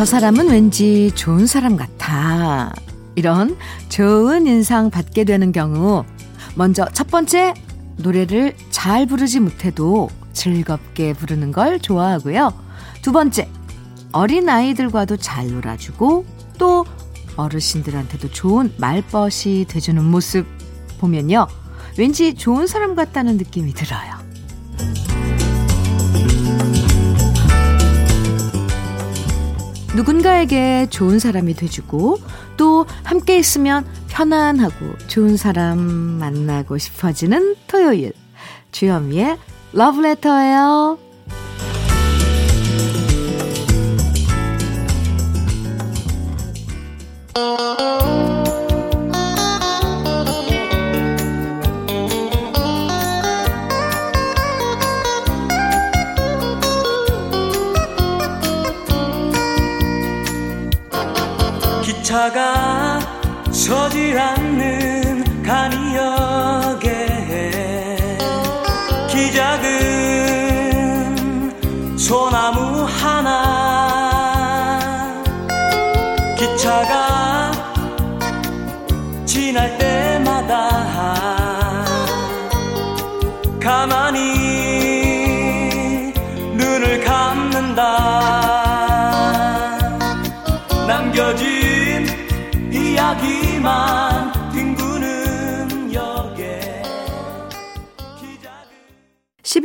저 사람은 왠지 좋은 사람 같아. 이런 좋은 인상 받게 되는 경우, 먼저 첫 번째, 노래를 잘 부르지 못해도 즐겁게 부르는 걸 좋아하고요. 두 번째, 어린아이들과도 잘 놀아주고 또 어르신들한테도 좋은 말벗이 돼주는 모습 보면요. 왠지 좋은 사람 같다는 느낌이 들어요. 누군가에게 좋은 사람이 돼주고 또 함께 있으면 편안하고 좋은 사람 만나고 싶어지는 토요일. 주현미의 러브레터예요.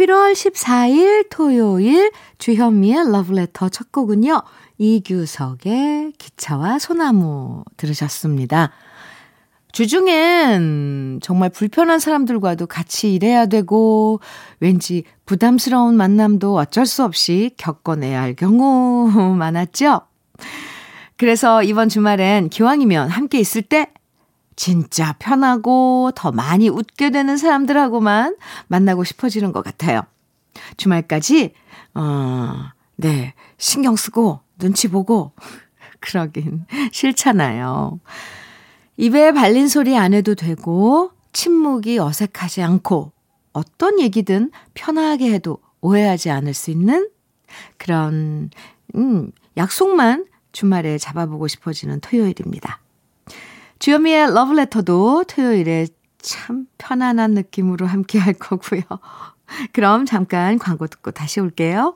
11월 14일 토요일 주현미의 러브레터 첫 곡은요. 이규석의 기차와 소나무 들으셨습니다. 주중엔 정말 불편한 사람들과도 같이 일해야 되고 왠지 부담스러운 만남도 어쩔 수 없이 겪어내야 할 경우 많았죠? 그래서 이번 주말엔 기왕이면 함께 있을 때 진짜 편하고 더 많이 웃게 되는 사람들하고만 만나고 싶어지는 것 같아요. 주말까지, 어, 네, 신경 쓰고, 눈치 보고, 그러긴 싫잖아요. 입에 발린 소리 안 해도 되고, 침묵이 어색하지 않고, 어떤 얘기든 편하게 해도 오해하지 않을 수 있는 그런, 음, 약속만 주말에 잡아보고 싶어지는 토요일입니다. 주현미의 러브레터도 토요일에 참 편안한 느낌으로 함께 할 거고요. 그럼 잠깐 광고 듣고 다시 올게요.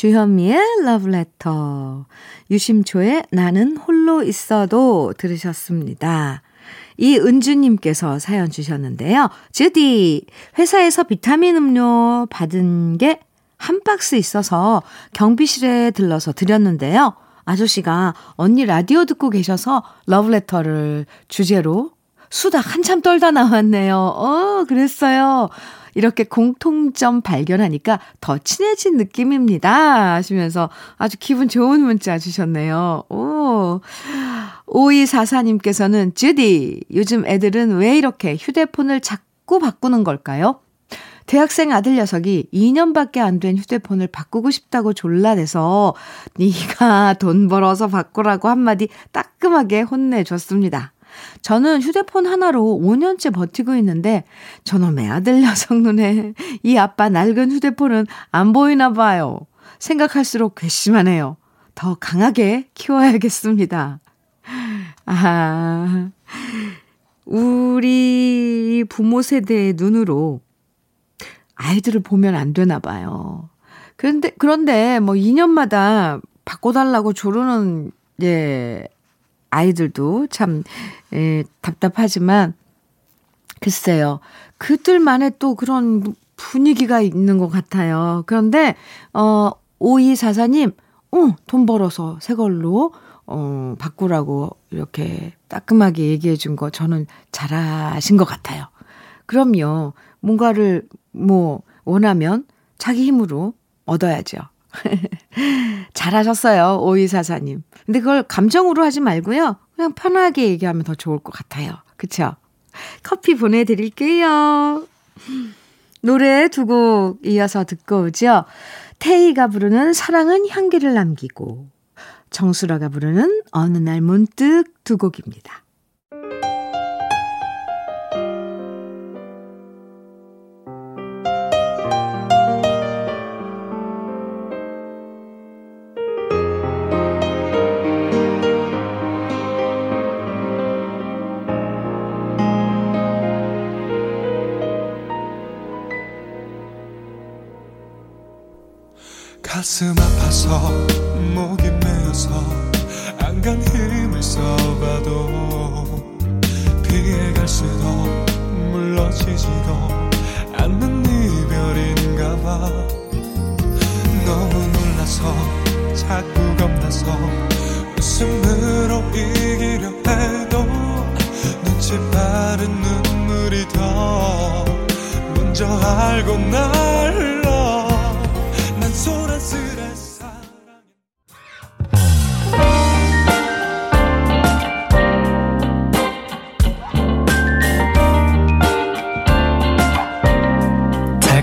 주현미의 러브레터 유심초의 나는 홀로 있어도 들으셨습니다. 이은주님께서 사연 주셨는데요. 주디, 회사에서 비타민 음료 받은 게 한 박스 있어서 경비실에 들러서 드렸는데요. 아저씨가 언니 라디오 듣고 계셔서 러브레터를 주제로 수다 한참 떨다 나왔네요. 어, 그랬어요. 이렇게 공통점 발견하니까 더 친해진 느낌입니다. 하시면서 아주 기분 좋은 문자 주셨네요. 오. 5244님께서는 주디, 요즘 애들은 왜 이렇게 휴대폰을 자꾸 바꾸는 걸까요? 대학생 아들 녀석이 2년밖에 안 된 휴대폰을 바꾸고 싶다고 졸라대서 네가 돈 벌어서 바꾸라고 한마디 따끔하게 혼내줬습니다. 저는 휴대폰 하나로 5년째 버티고 있는데 저놈의 아들 녀석 눈에 이 아빠 낡은 휴대폰은 안 보이나 봐요. 생각할수록 괘씸하네요. 더 강하게 키워야겠습니다. 아, 우리 부모 세대의 눈으로 아이들을 보면 안 되나 봐요. 그런데, 그런데 뭐 2년마다 바꿔달라고 조르는, 예, 아이들도 참, 예, 답답하지만, 글쎄요. 그들만의 또 그런 분위기가 있는 것 같아요. 그런데, 어, 5244님, 어, 돈 벌어서 새 걸로, 어, 바꾸라고 이렇게 따끔하게 얘기해 준 거 저는 잘하신 것 같아요. 그럼요. 뭔가를 뭐 원하면 자기 힘으로 얻어야죠. 잘하셨어요. 5244님. 근데 그걸 감정으로 하지 말고요. 그냥 편하게 얘기하면 더 좋을 것 같아요. 그쵸? 커피 보내드릴게요. 노래 두 곡 이어서 듣고 오죠. 태희가 부르는 사랑은 향기를 남기고 정수라가 부르는 어느 날 문득 두 곡입니다.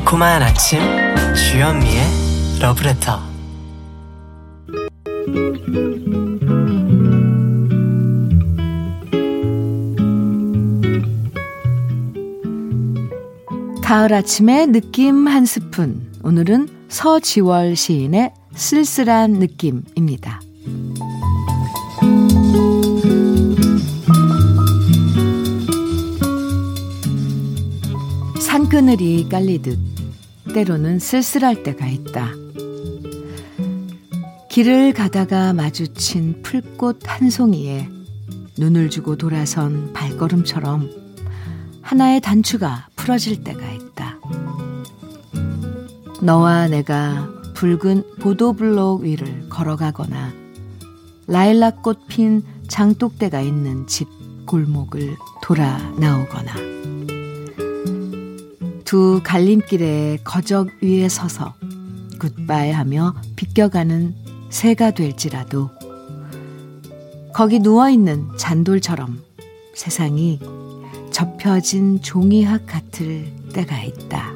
달콤한 아침 주현미의 러브레터 가을 아침의 느낌 한 스푼 오늘은 서지월 시인의 쓸쓸한 느낌입니다. 산그늘이 깔리듯 때로는 쓸쓸할 때가 있다. 길을 가다가 마주친 풀꽃 한 송이에 눈을 주고 돌아선 발걸음처럼 하나의 단추가 풀어질 때가 있다. 너와 내가 붉은 보도블록 위를 걸어가거나 라일락꽃 핀 장독대가 있는 집 골목을 돌아 나오거나 두 갈림길의 거적 위에 서서 굿바이 하며 비껴가는 새가 될지라도 거기 누워있는 잔돌처럼 세상이 접혀진 종이학 같을 때가 있다.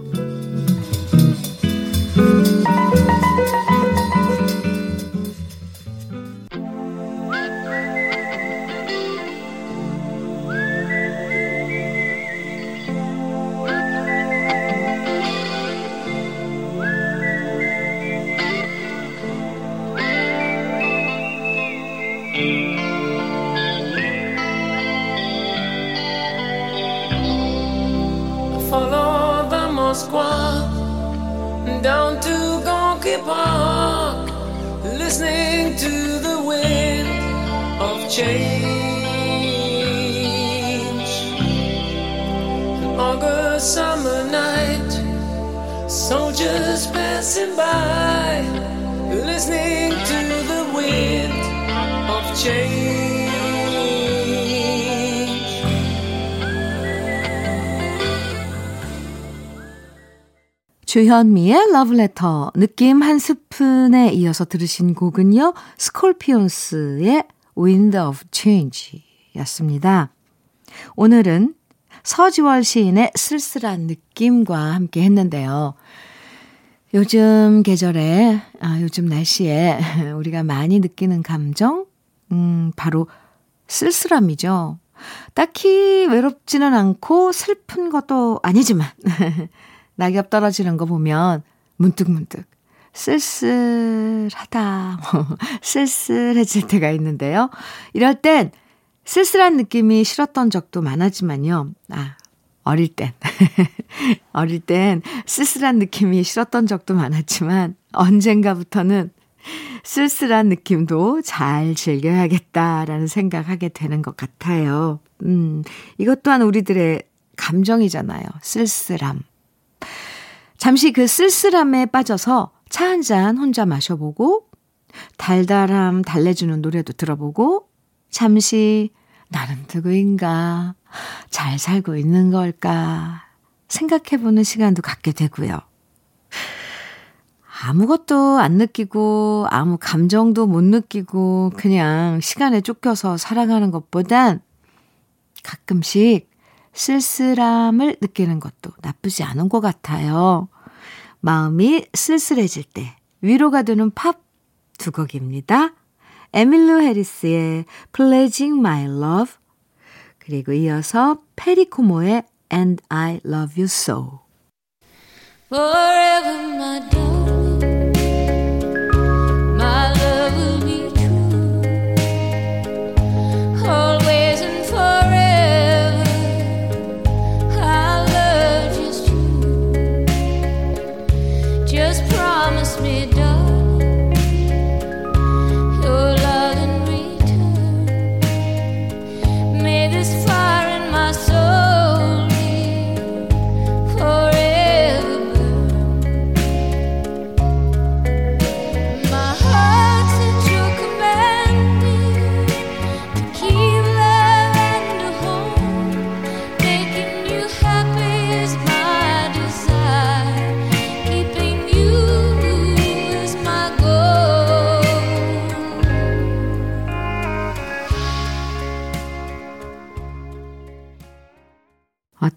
주현미의 러브레터 느낌 한 스푼에 이어서 들으신 곡은요. 스콜피온스의 Wind of Change 였습니다. 오늘은 서지월 시인의 쓸쓸한 느낌과 함께 했는데요. 요즘 계절에, 아, 요즘 날씨에 우리가 많이 느끼는 감정, 음, 바로 쓸쓸함이죠. 딱히 외롭지는 않고 슬픈 것도 아니지만, 낙엽 떨어지는 거 보면 문득문득 쓸쓸하다, 뭐, 쓸쓸해질 때가 있는데요. 이럴 땐 쓸쓸한 느낌이 싫었던 적도 많았지만요. 아, 어릴 땐. 어릴 땐 쓸쓸한 느낌이 싫었던 적도 많았지만 언젠가부터는 쓸쓸한 느낌도 잘 즐겨야겠다라는 생각하게 되는 것 같아요. 음, 이것 또한 우리들의 감정이잖아요. 쓸쓸함. 잠시 그 쓸쓸함에 빠져서 차 한 잔 혼자 마셔보고, 달달함 달래주는 노래도 들어보고, 잠시 나는 누구인가, 잘 살고 있는 걸까, 생각해보는 시간도 갖게 되고요. 아무것도 안 느끼고, 아무 감정도 못 느끼고, 그냥 시간에 쫓겨서 살아가는 것보단 가끔씩 쓸쓸함을 느끼는 것도 나쁘지 않은 것 같아요. 마음이 쓸쓸해질 때 위로가 되는 팝 두 곡입니다. 에밀로 해리스의 Pledging My Love 그리고 이어서 페리코모의 And I Love You So Forever my darling My love will be true Always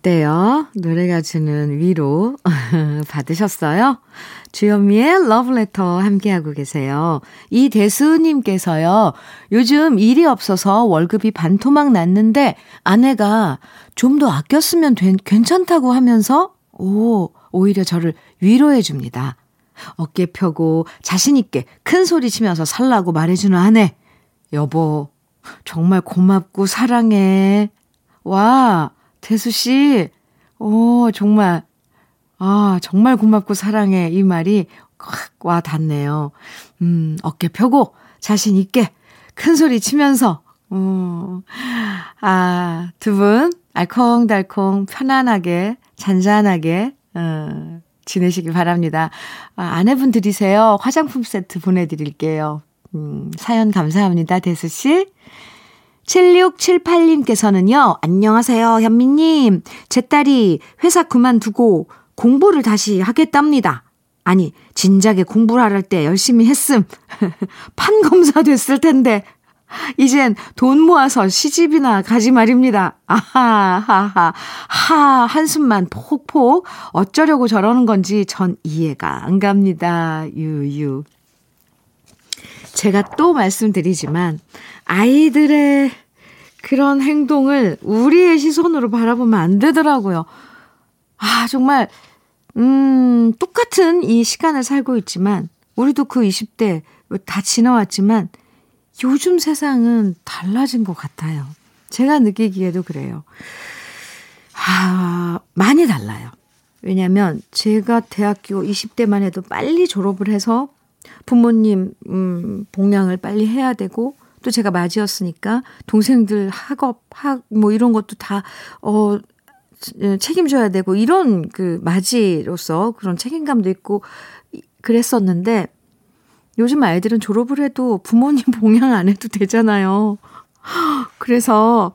어때요? 노래가 주는 위로 받으셨어요? 주현미의 러브레터 함께하고 계세요. 이대수님께서요, 요즘 일이 없어서 월급이 반토막 났는데 아내가 좀 더 아꼈으면 된, 괜찮다고 하면서, 오, 오히려 저를 위로해 줍니다. 어깨 펴고 자신있게 큰 소리 치면서 살라고 말해주는 아내. 여보, 정말 고맙고 사랑해. 와, 태수 씨, 오, 정말, 아, 정말 고맙고 사랑해. 이 말이 확 와 닿네요. 음, 어깨 펴고 자신 있게 큰 소리 치면서, 어, 아, 두 분 알콩달콩 편안하게, 잔잔하게, 어, 지내시기 바랍니다. 아, 아내분 드리세요. 화장품 세트 보내드릴게요. 음, 사연 감사합니다, 대수씨. 7678님께서는요, 안녕하세요, 현미님. 제 딸이 회사 그만두고 공부를 다시 하겠답니다. 아니, 진작에 공부를 할때 열심히 했음. 판검사 됐을 텐데. 이젠 돈 모아서 시집이나 가지 말입니다. 아하, 하하, 하, 한숨만 폭폭. 어쩌려고 저러는 건지 전 이해가 안 갑니다. 유유. 제가 또 말씀드리지만, 아이들의 그런 행동을 우리의 시선으로 바라보면 안 되더라고요. 아, 정말, 음, 똑같은 이 시간을 살고 있지만, 우리도 그 20대 다 지나왔지만, 요즘 세상은 달라진 것 같아요. 제가 느끼기에도 그래요. 아, 많이 달라요. 왜냐면 제가 대학교 20대만 해도 빨리 졸업을 해서 부모님, 음, 봉양을 빨리 해야 되고, 또 제가 맞이였으니까 동생들 학업, 학, 뭐 이런 것도 다, 어, 책임져야 되고, 이런 그 맞이로서 그런 책임감도 있고, 그랬었는데, 요즘 아이들은 졸업을 해도 부모님 봉양 안 해도 되잖아요. 그래서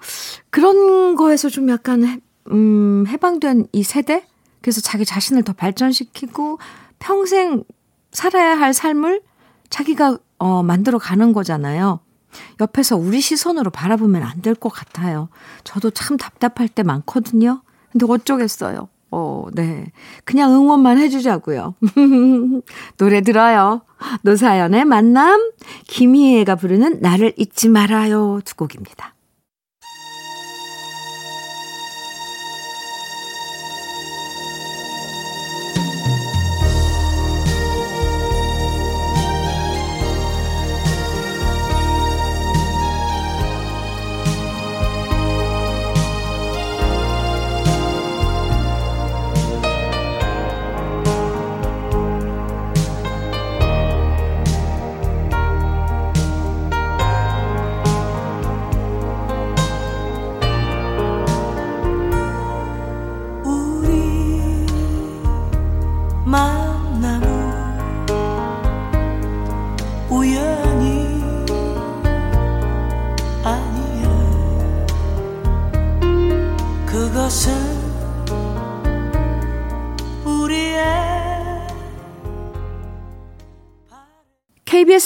그런 거에서 좀 약간, 음, 해방된 이 세대? 그래서 자기 자신을 더 발전시키고 평생 살아야 할 삶을 자기가 어, 만들어 가는 거잖아요. 옆에서 우리 시선으로 바라보면 안 될 것 같아요. 저도 참 답답할 때 많거든요. 근데 어쩌겠어요. 어, 네. 그냥 응원만 해주자고요. 노래 들어요. 노사연의 만남, 김희애가 부르는 나를 잊지 말아요 두 곡입니다.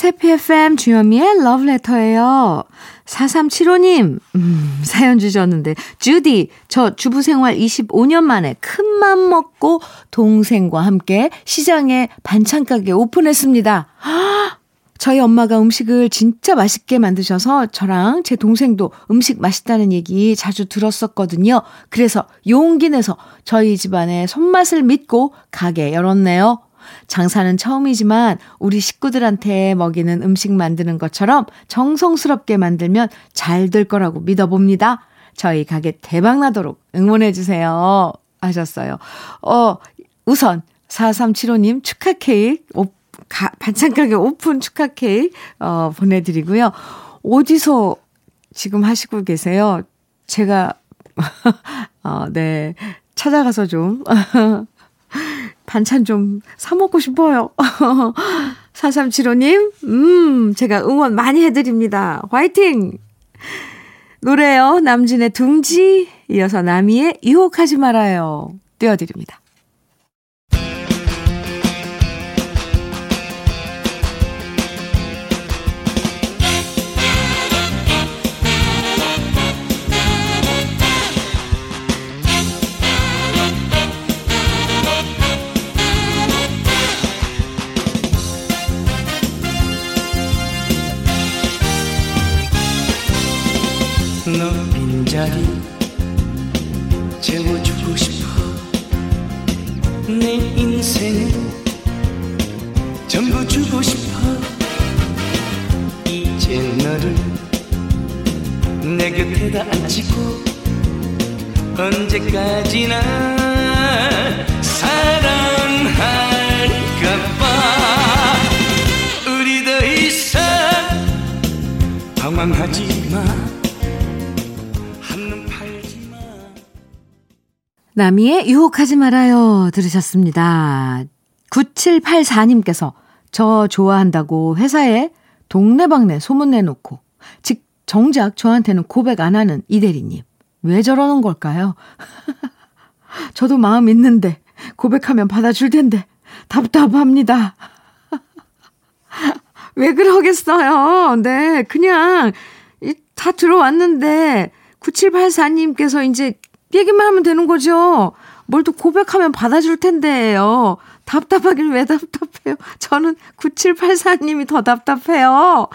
해피 FM 주현미의 러브레터예요. 4375님, 음, 사연 주셨는데, 주디, 저 주부 생활 25년 만에 큰맘 먹고 동생과 함께 시장에 반찬 가게 오픈했습니다. 저희 엄마가 음식을 진짜 맛있게 만드셔서 저랑 제 동생도 음식 맛있다는 얘기 자주 들었었거든요. 그래서 용기 내서 저희 집안의 손맛을 믿고 가게 열었네요. 장사는 처음이지만 우리 식구들한테 먹이는 음식 만드는 것처럼 정성스럽게 만들면 잘 될 거라고 믿어봅니다. 저희 가게 대박나도록 응원해주세요. 하셨어요. 어, 우선 4375님 축하 케이크, 오, 가, 반찬 가게 오픈 축하 케이크, 어, 보내드리고요. 어디서 지금 하시고 계세요? 제가, 어, 네, 찾아가서 좀 반찬 좀 사먹고 싶어요. 4375님, 음, 제가 응원 많이 해드립니다. 화이팅! 노래요. 남진의 둥지, 이어서 나미의 유혹하지 말아요. 띄워드립니다. 너 빈자리 채워주고 싶어. 내 인생을 전부 주고 싶어. 이제 너를 내 곁에다 앉히고 언제까지나 사랑할까봐. 우리 더 이상 방황하지 마 나미의 유혹하지 말아요. 들으셨습니다. 9784님께서 저 좋아한다고 회사에 동네방네 소문내놓고, 즉, 정작 저한테는 고백 안 하는 이대리님. 왜 저러는 걸까요? 저도 마음 있는데, 고백하면 받아줄 텐데, 답답합니다. 왜 그러겠어요? 네, 그냥, 이, 다 들어왔는데, 9784님께서 이제 얘기만 하면 되는 거죠. 뭘 또 고백하면 받아줄 텐데요. 답답하긴 왜 답답해요? 저는 9784님이 더 답답해요.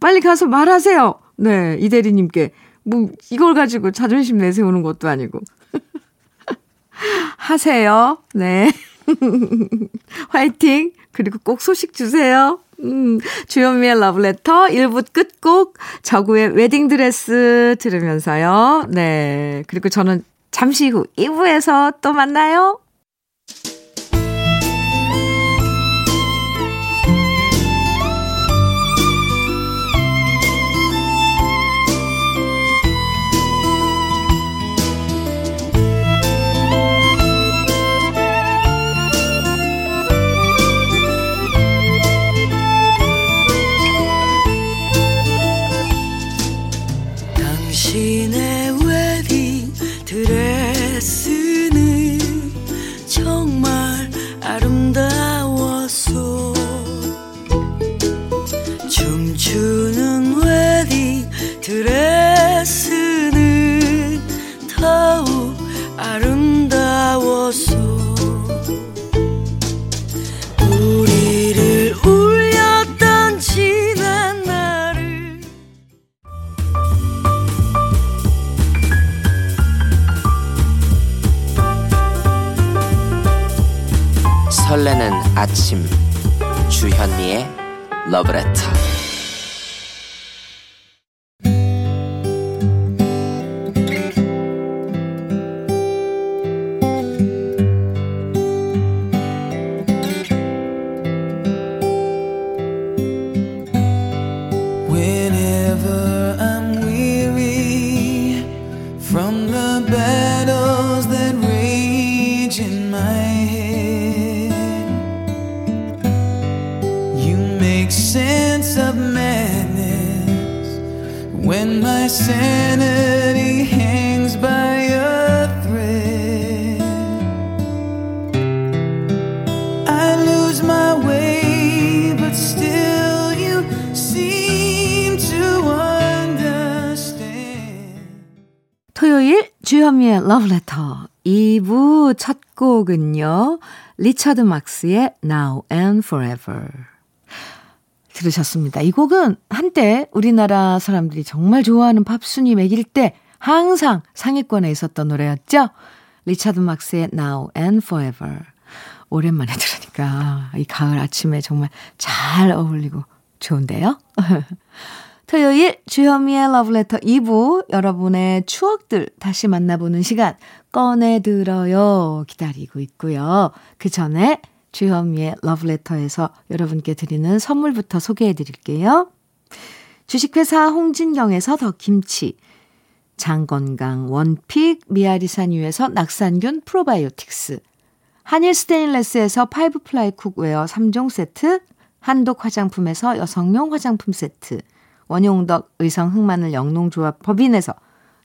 빨리 가서 말하세요. 네, 이대리님께. 뭐, 이걸 가지고 자존심 내세우는 것도 아니고. 하세요. 네. 화이팅! 그리고 꼭 소식 주세요. 음, 주현미의 러브레터 1부 끝곡 저구의 웨딩드레스 들으면서요. 네. 그리고 저는 잠시 후 2부에서 또 만나요. 웨 주현미의 러브레터 2부 첫 곡은요. 리차드 막스의 Now and Forever 들으셨습니다. 이 곡은 한때 우리나라 사람들이 정말 좋아하는 팝 순위 매길 때 항상 상위권에 있었던 노래였죠. 리차드 막스의 Now and Forever. 오랜만에 들으니까 이 가을 아침에 정말 잘 어울리고 좋은데요. 토요일 주현미의 러브레터 2부 여러분의 추억들 다시 만나보는 시간 꺼내들어요 기다리고 있고요. 그 전에 주현미의 러브레터에서 여러분께 드리는 선물부터 소개해 드릴게요. 주식회사 홍진경에서 더 김치, 장건강 one pick 미야리산유에서 낙산균 프로바이오틱스, 한일 스테인레스에서 파이브 플라이 cookware 3종 세트, 한독 화장품에서 여성용 화장품 세트, 원용덕 의성 흑마늘 영농조합 법인에서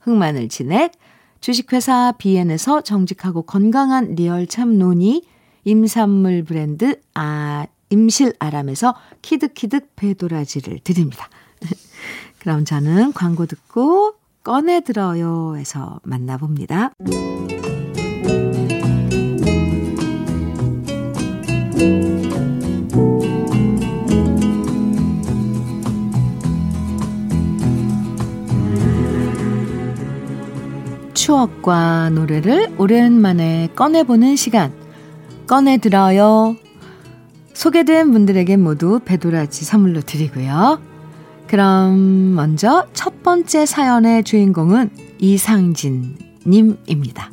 흑마늘 진액, 주식회사 비엔에서 정직하고 건강한 리얼 참 노니, 임산물 브랜드 아 임실 아람에서 키득키득 배도라지를 드립니다. 그럼 저는 광고 듣고 꺼내 들어요에서 만나봅니다. 추억과 노래를 오랜만에 꺼내보는 시간. 꺼내들어요. 소개된 분들에게 모두 배도라지 선물로 드리고요. 그럼 먼저 첫 번째 사연의 주인공은 이상진 님입니다.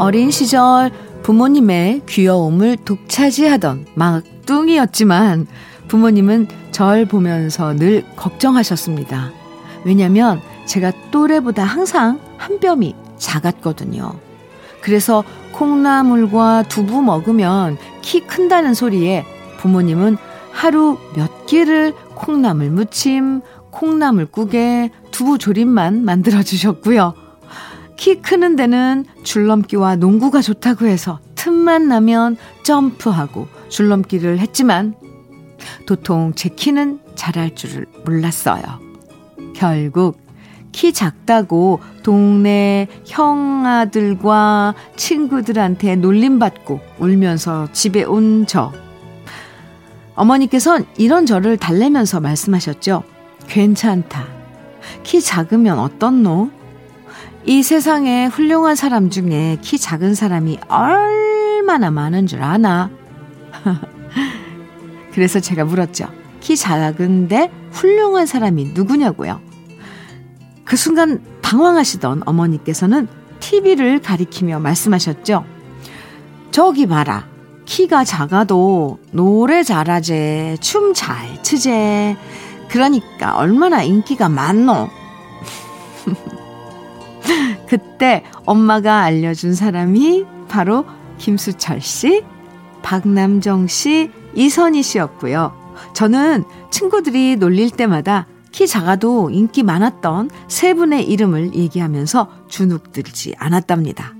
어린 시절 부모님의 귀여움을 독차지하던 막둥이였지만 부모님은 절 보면서 늘 걱정하셨습니다. 왜냐면 제가 또래보다 항상 한 뼘이 작았거든요. 그래서 콩나물과 두부 먹으면 키 큰다는 소리에 부모님은 하루 몇 끼를 콩나물 무침, 콩나물국에 두부 조림만 만들어 주셨고요. 키 크는 데는 줄넘기와 농구가 좋다고 해서 틈만 나면 점프하고 줄넘기를 했지만 도통 제 키는 자랄 줄을 몰랐어요. 결국 키 작다고 동네 형아들과 친구들한테 놀림받고 울면서 집에 온 저. 어머니께선 이런 저를 달래면서 말씀하셨죠. 괜찮다. 키 작으면 어떻노? 이 세상에 훌륭한 사람 중에 키 작은 사람이 얼마나 많은 줄 아나? 그래서 제가 물었죠. 키 작은데 훌륭한 사람이 누구냐고요? 그 순간 당황하시던 어머니께서는 TV를 가리키며 말씀하셨죠. 저기 봐라. 키가 작아도 노래 잘하제, 춤 잘 추제. 그러니까 얼마나 인기가 많노. 그때 엄마가 알려준 사람이 바로 김수철 씨, 박남정 씨, 이선희 씨였고요. 저는 친구들이 놀릴 때마다 키 작아도 인기 많았던 세 분의 이름을 얘기하면서 주눅들지 않았답니다.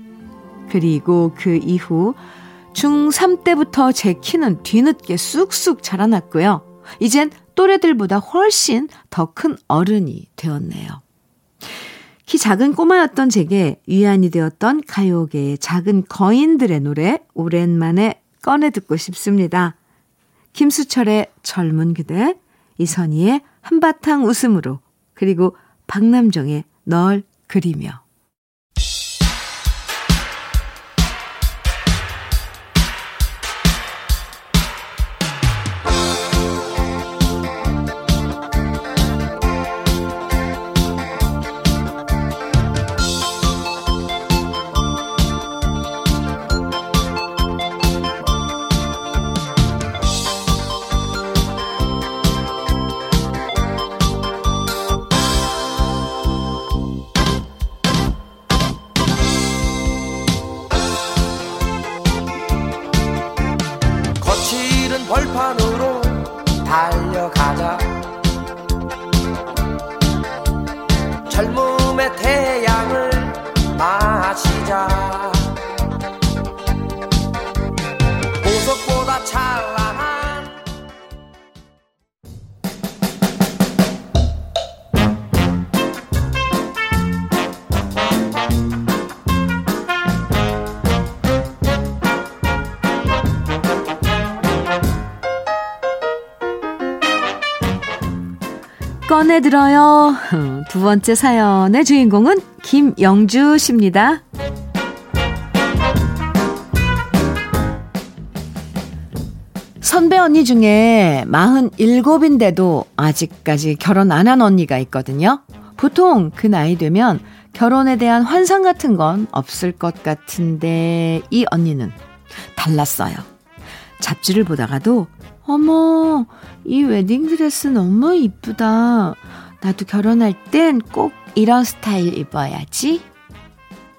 그리고 그 이후 중3 때부터 제 키는 뒤늦게 쑥쑥 자라났고요. 이젠 또래들보다 훨씬 더 큰 어른이 되었네요. 키 작은 꼬마였던 제게 위안이 되었던 가요계의 작은 거인들의 노래 오랜만에 꺼내 듣고 싶습니다. 김수철의 젊은 그대, 이선희의 한바탕 웃음으로, 그리고 박남정의 널 그리며. 꺼내들어요. 두 번째 사연의 주인공은 김영주 씨입니다. 선배 언니 중에 47인데도 아직까지 결혼 안 한 언니가 있거든요. 보통 그 나이 되면 결혼에 대한 환상 같은 건 없을 것 같은데 이 언니는 달랐어요. 잡지를 보다가도 어머 이 웨딩드레스 너무 이쁘다. 나도 결혼할 땐 꼭 이런 스타일 입어야지.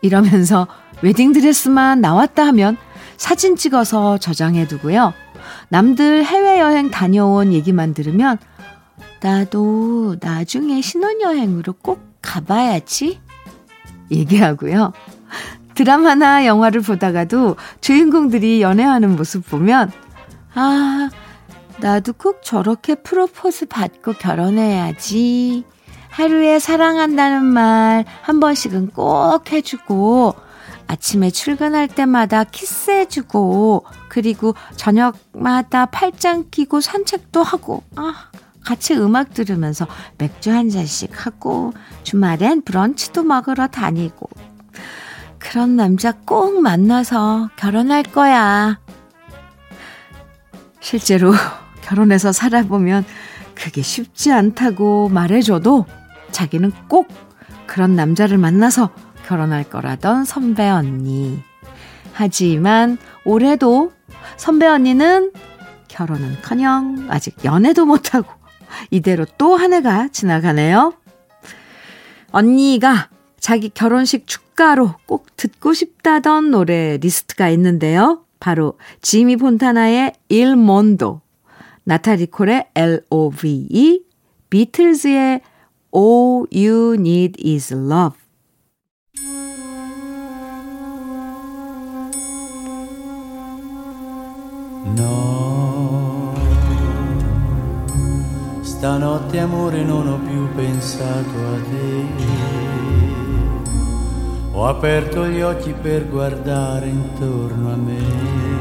이러면서 웨딩드레스만 나왔다 하면 사진 찍어서 저장해 두고요. 남들 해외여행 다녀온 얘기만 들으면 나도 나중에 신혼여행으로 꼭 가봐야지. 얘기하고요. 드라마나 영화를 보다가도 주인공들이 연애하는 모습 보면, 아, 나도 꼭 저렇게 프로포즈 받고 결혼해야지. 하루에 사랑한다는 말 한 번씩은 꼭 해주고, 아침에 출근할 때마다 키스해주고, 그리고 저녁마다 팔짱 끼고 산책도 하고, 아, 같이 음악 들으면서 맥주 한 잔씩 하고, 주말엔 브런치도 먹으러 다니고. 그런 남자 꼭 만나서 결혼할 거야. 실제로 결혼해서 살아보면 그게 쉽지 않다고 말해줘도 자기는 꼭 그런 남자를 만나서 결혼할 거라던 선배 언니. 하지만 올해도 선배 언니는 결혼은 커녕 아직 연애도 못하고 이대로 또 한 해가 지나가네요. 언니가 자기 결혼식 축가로 꼭 듣고 싶다던 노래 리스트가 있는데요. 바로 지미 폰타나의 Mondo 나타리 콜의 L-O-V-E, 비틀즈의 All You Need Is Love. No, stanotte amore non ho più pensato a te. Ho aperto gli occhi per guardare intorno a me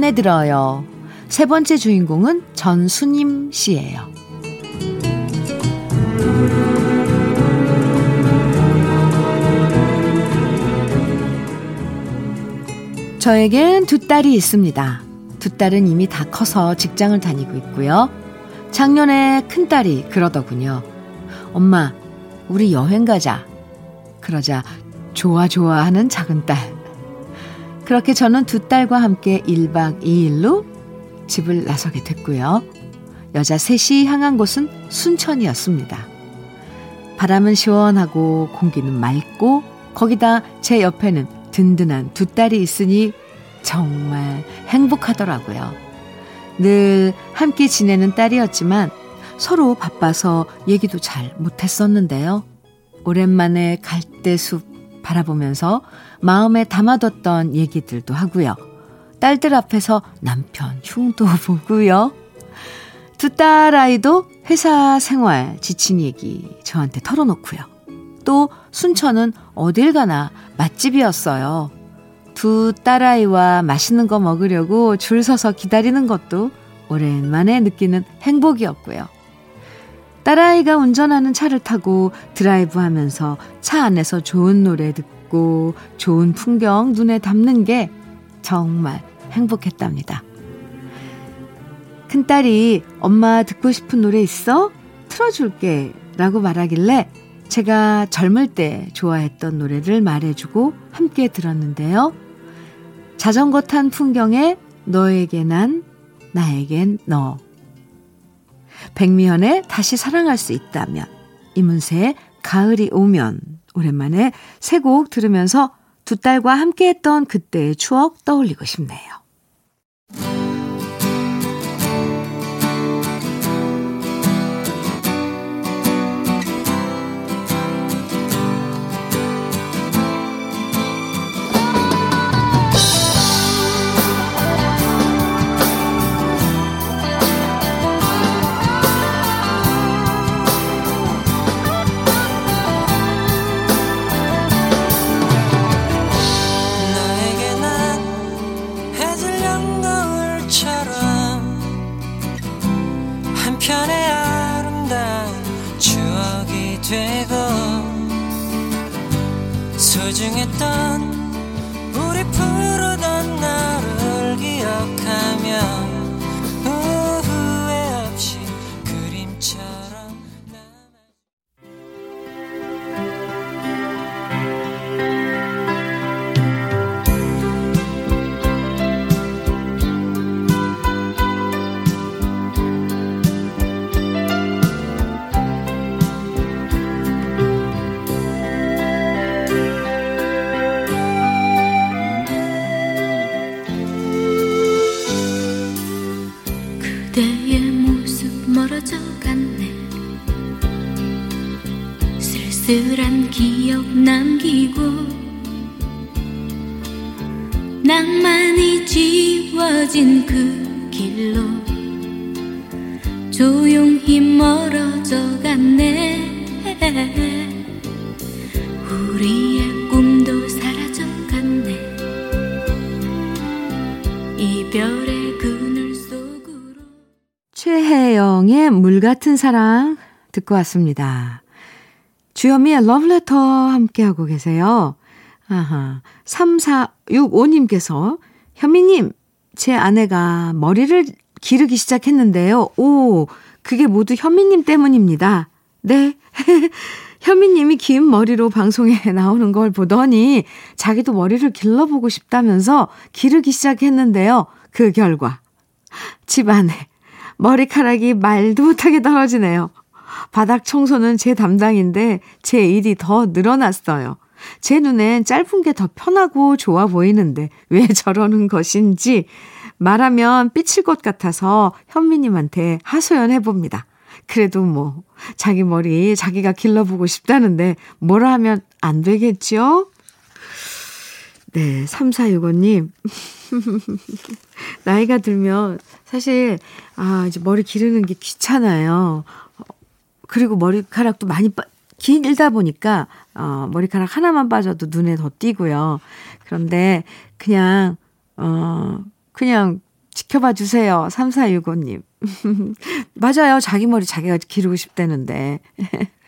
꺼내들어요. 세 번째 주인공은 전수님 씨예요. 저에겐 두 딸이 있습니다. 두 딸은 이미 다 커서 직장을 다니고 있고요. 작년에 큰 딸이 그러더군요. 엄마, 우리 여행 가자. 그러자 좋아 좋아 하는 작은 딸. 그렇게 저는 두 딸과 함께 1박 2일로 집을 나서게 됐고요. 여자 셋이 향한 곳은 순천이었습니다. 바람은 시원하고 공기는 맑고 거기다 제 옆에는 든든한 두 딸이 있으니 정말 행복하더라고요. 늘 함께 지내는 딸이었지만 서로 바빠서 얘기도 잘 못했었는데요. 오랜만에 갈대숲 바라보면서 마음에 담아뒀던 얘기들도 하고요. 딸들 앞에서 남편 흉도 보고요. 두 딸 아이도 회사 생활 지친 얘기 저한테 털어놓고요. 또 순천은 어딜 가나 맛집이었어요. 두 딸아이와 맛있는 거 먹으려고 줄 서서 기다리는 것도 오랜만에 느끼는 행복이었고요. 딸아이가 운전하는 차를 타고 드라이브 하면서 차 안에서 좋은 노래 듣고 좋은 풍경 눈에 담는 게 정말 행복했답니다. 큰딸이 엄마 듣고 싶은 노래 있어? 틀어줄게 라고 말하길래 제가 젊을 때 좋아했던 노래를 말해주고 함께 들었는데요. 자전거 탄 풍경에 너에게 난 나에겐 너. 백미연의 다시 사랑할 수 있다면. 이문세의 가을이 오면. 오랜만에 새곡 들으면서 두 딸과 함께 했던 그때의 추억 떠올리고 싶네요. 쓸쓸한 같은 사랑 듣고 왔습니다. 주현미의 러브레터 함께하고 계세요. 아하. 3465님께서, 현미님, 제 아내가 머리를 기르기 시작했는데요. 오, 그게 모두 현미님 때문입니다. 네. 현미님이 긴 머리로 방송에 나오는 걸 보더니 자기도 머리를 길러보고 싶다면서 기르기 시작했는데요. 그 결과 집안에 머리카락이 말도 못하게 떨어지네요. 바닥 청소는 제 담당인데 제 일이 더 늘어났어요. 제 눈엔 짧은 게 더 편하고 좋아 보이는데 왜 저러는 것인지 말하면 삐칠 것 같아서 현미님한테 하소연해 봅니다. 그래도 뭐 자기 머리 자기가 길러보고 싶다는데 뭐라 하면 안 되겠죠? 네, 3465님. 나이가 들면 사실 아, 이제 머리 기르는 게 귀찮아요. 그리고 머리카락도 많이 빠, 길다 보니까, 어, 머리카락 하나만 빠져도 눈에 더 띄고요. 그런데 그냥, 어, 그냥 지켜봐 주세요. 3465님. 맞아요. 자기 머리 자기가 기르고 싶다는데.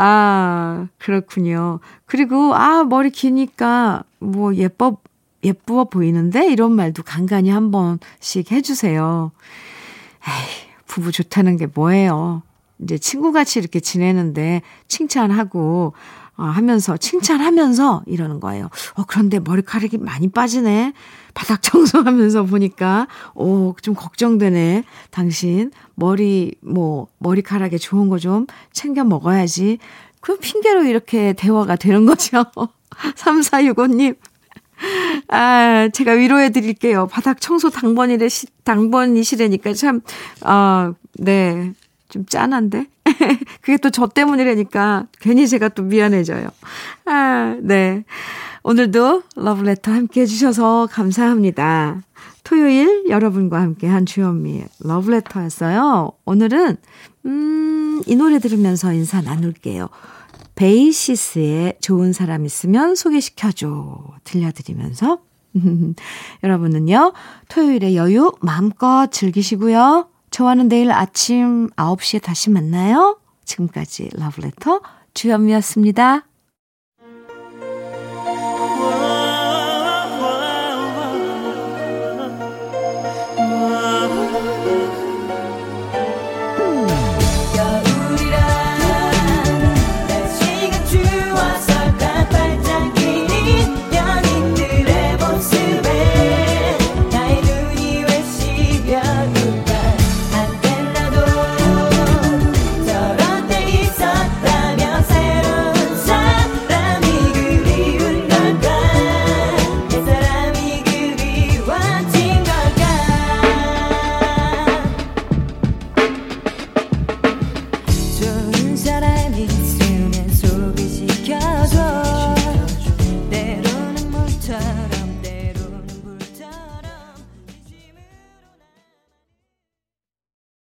아, 그렇군요. 그리고, 아, 머리 기니까, 뭐, 예뻐, 예쁘어 보이는데? 이런 말도 간간히 한 번씩 해주세요. 에이, 부부 좋다는 게 뭐예요. 이제 친구같이 이렇게 지내는데 칭찬하고 어, 하면서 칭찬하면서 이러는 거예요. 어 그런데 머리카락이 많이 빠지네. 바닥 청소하면서 보니까 오 좀 걱정되네. 당신 머리 뭐 머리카락에 좋은 거 좀 챙겨 먹어야지. 그 핑계로 이렇게 대화가 되는 거죠. 3465 님. 아, 제가 위로해 드릴게요. 바닥 청소 당번이래, 당번이시래니까 참, 아, 네. 좀 짠한데? 그게 또 저 때문이라니까 괜히 제가 또 미안해져요. 아, 네. 오늘도 러브레터 함께 해주셔서 감사합니다. 토요일 여러분과 함께 한 주현미의 러브레터였어요. 오늘은, 음, 이 노래 들으면서 인사 나눌게요. 베이시스의 좋은 사람 있으면 소개시켜줘. 들려드리면서. 여러분은요, 토요일에 여유 마음껏 즐기시고요. 저와는 내일 아침 9시에 다시 만나요. 지금까지 러브레터 주현미였습니다.